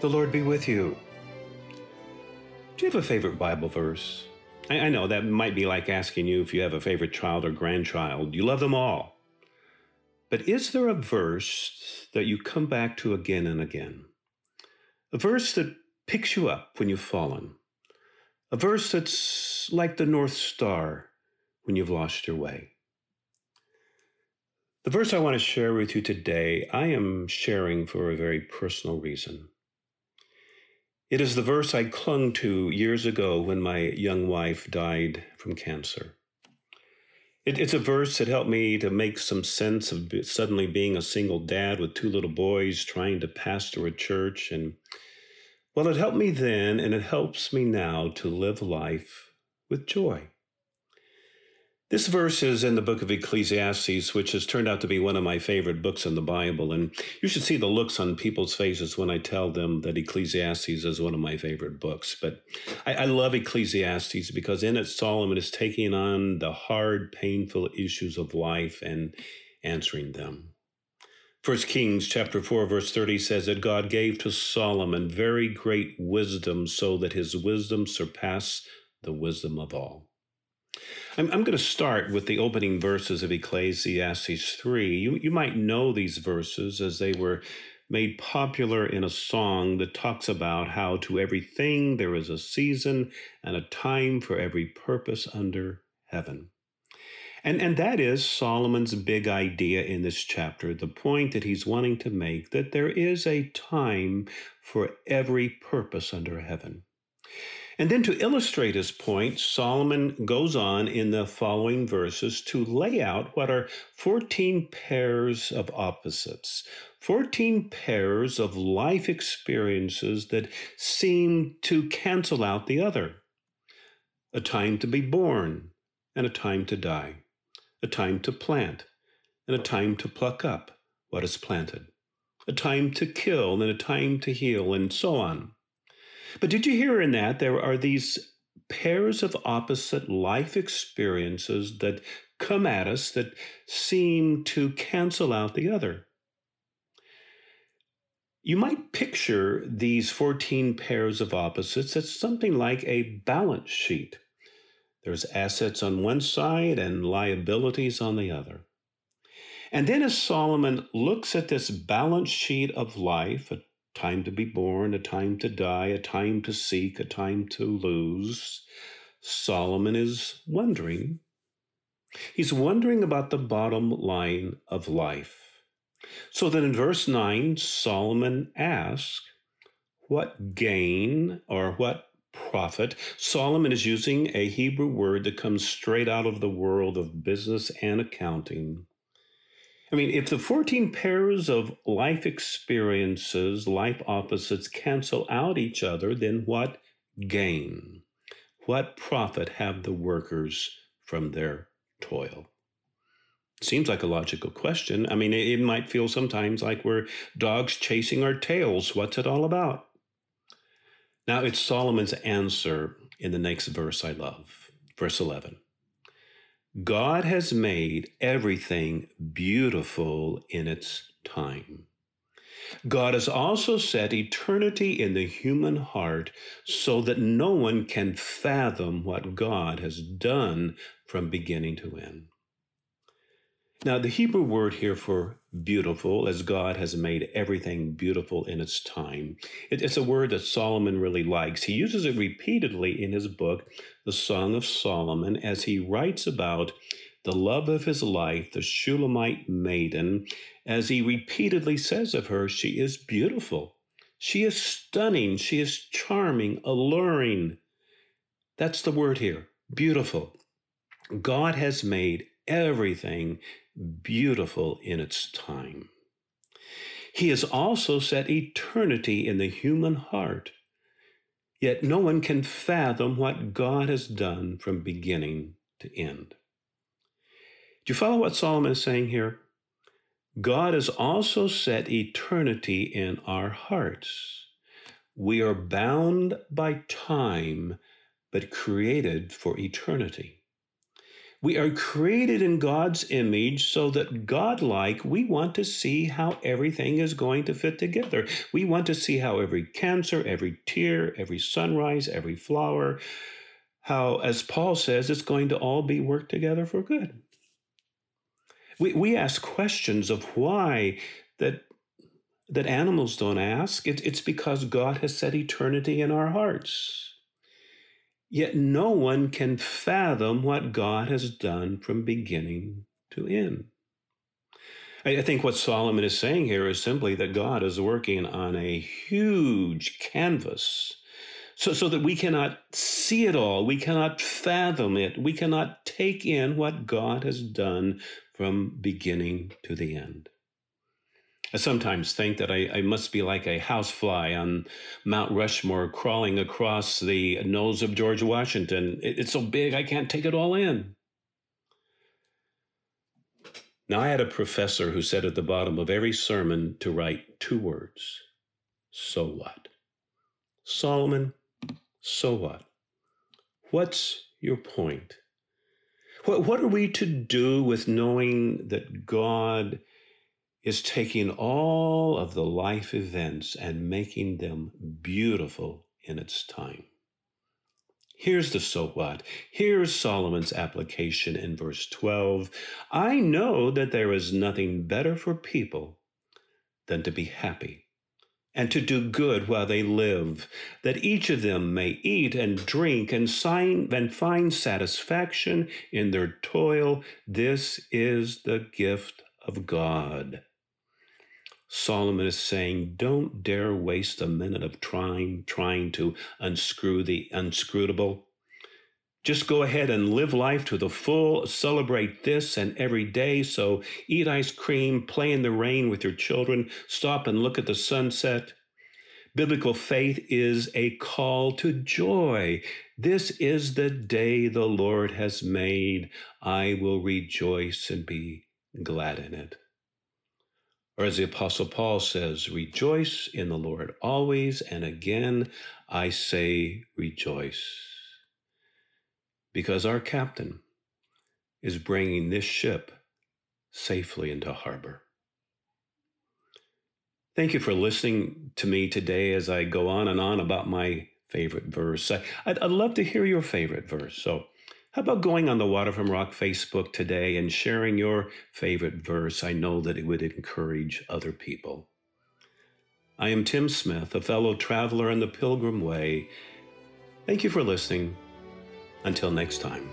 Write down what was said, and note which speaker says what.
Speaker 1: The Lord be with you. Do you have a favorite Bible verse? I, I, know that might be like asking you if you have a favorite child or grandchild. You love them all. But is there a verse that you come back to again and again? A verse that picks you up when you've fallen? A verse that's like the North Star when you've lost your way? The verse I want to share with you today, I am sharing for a very personal reason. It is the verse I clung to years ago when my young wife died from cancer. It, it's a verse that helped me to make some sense of suddenly being a single dad with two little boys trying to pastor a church. And well, it helped me then, and it helps me now to live life with joy. This verse is in the book of Ecclesiastes, which has turned out to be one of my favorite books in the Bible. And you should see the looks on people's faces when I tell them that Ecclesiastes is one of my favorite books. But I, I love Ecclesiastes because in it, Solomon is taking on the hard, painful issues of life and answering them. First Kings chapter 4 verse 30 says that God gave to Solomon very great wisdom so that his wisdom surpassed the wisdom of all. I'm, I'm going to start with the opening verses of Ecclesiastes 3. You, you might know these verses as they were made popular in a song that talks about how to everything there is a season and a time for every purpose under heaven. And, and that is Solomon's big idea in this chapter, the point that he's wanting to make that there is a time for every purpose under heaven. And then to illustrate his point, Solomon goes on in the following verses to lay out what are 14 pairs of opposites, 14 pairs of life experiences that seem to cancel out the other. A time to be born and a time to die, a time to plant and a time to pluck up what is planted, a time to kill and a time to heal, and so on. But did you hear in that there are these pairs of opposite life experiences that come at us that seem to cancel out the other? You might picture these 14 pairs of opposites as something like a balance sheet. There's assets on one side and liabilities on the other. And then, as Solomon looks at this balance sheet of life, a time to be born, a time to die, a time to seek, a time to lose. Solomon is wondering. He's wondering about the bottom line of life. So then in verse 9, Solomon asks, What gain or what profit? Solomon is using a Hebrew word that comes straight out of the world of business and accounting. I mean, if the 14 pairs of life experiences, life opposites cancel out each other, then what gain? What profit have the workers from their toil? Seems like a logical question. I mean, it, might feel sometimes like we're dogs chasing our tails. What's it all about? Now, it's Solomon's answer in the next verse I love, verse 11. God has made everything beautiful in its time. God has also set eternity in the human heart so that no one can fathom what God has done from beginning to end. Now, the Hebrew word here for beautiful, as God has made everything beautiful in its time, it's a word that Solomon really likes. He uses it repeatedly in his book, The Song of Solomon, as he writes about the love of his life, the Shulamite maiden, as he repeatedly says of her, she is beautiful. She is stunning. She is charming, alluring. That's the word here beautiful. God has made everything beautiful in its time. He has also set eternity in the human heart, yet no one can fathom what God has done from beginning to end. Do you follow what Solomon is saying here? God has also set eternity in our hearts. We are bound by time, but created for eternity. We are created in God's image so that God-like, we want to see how everything is going to fit together. We want to see how every cancer, every tear, every sunrise, every flower, how, as Paul says, it's going to all be worked together for good. We, we ask questions of why that that animals don't ask. It, it's because God has set eternity in our hearts. Yet no one can fathom what God has done from beginning to end. I think what Solomon is saying here is simply that God is working on a huge canvas so, so that we cannot see it all, we cannot fathom it, we cannot take in what God has done from beginning to the end. I sometimes think that I, I, must be like a housefly on Mount Rushmore crawling across the nose of George Washington. It, it's so big, I can't take it all in. Now, I had a professor who said at the bottom of every sermon to write two words So what? Solomon, so what? What's your point? What, what are we to do with knowing that God is taking all of the life events and making them beautiful in its time. Here's the so what. Here's Solomon's application in verse 12. I know that there is nothing better for people than to be happy and to do good while they live, that each of them may eat and drink and, sign, and find satisfaction in their toil. This is the gift of God. Solomon is saying, don't dare waste a minute of trying, trying to unscrew the unscrutable. Just go ahead and live life to the full, celebrate this and every day. So eat ice cream, play in the rain with your children, stop and look at the sunset. Biblical faith is a call to joy. This is the day the Lord has made. I will rejoice and be glad in it. Or as the Apostle Paul says, rejoice in the Lord always. And again, I say rejoice. Because our captain is bringing this ship safely into harbor. Thank you for listening to me today as I go on and on about my favorite verse. I, would love to hear your favorite verse. So how about going on the Water from Rock Facebook today and sharing your favorite verse? I know that it would encourage other people. I am Tim Smith, a fellow traveler in the Pilgrim Way. Thank you for listening. Until next time.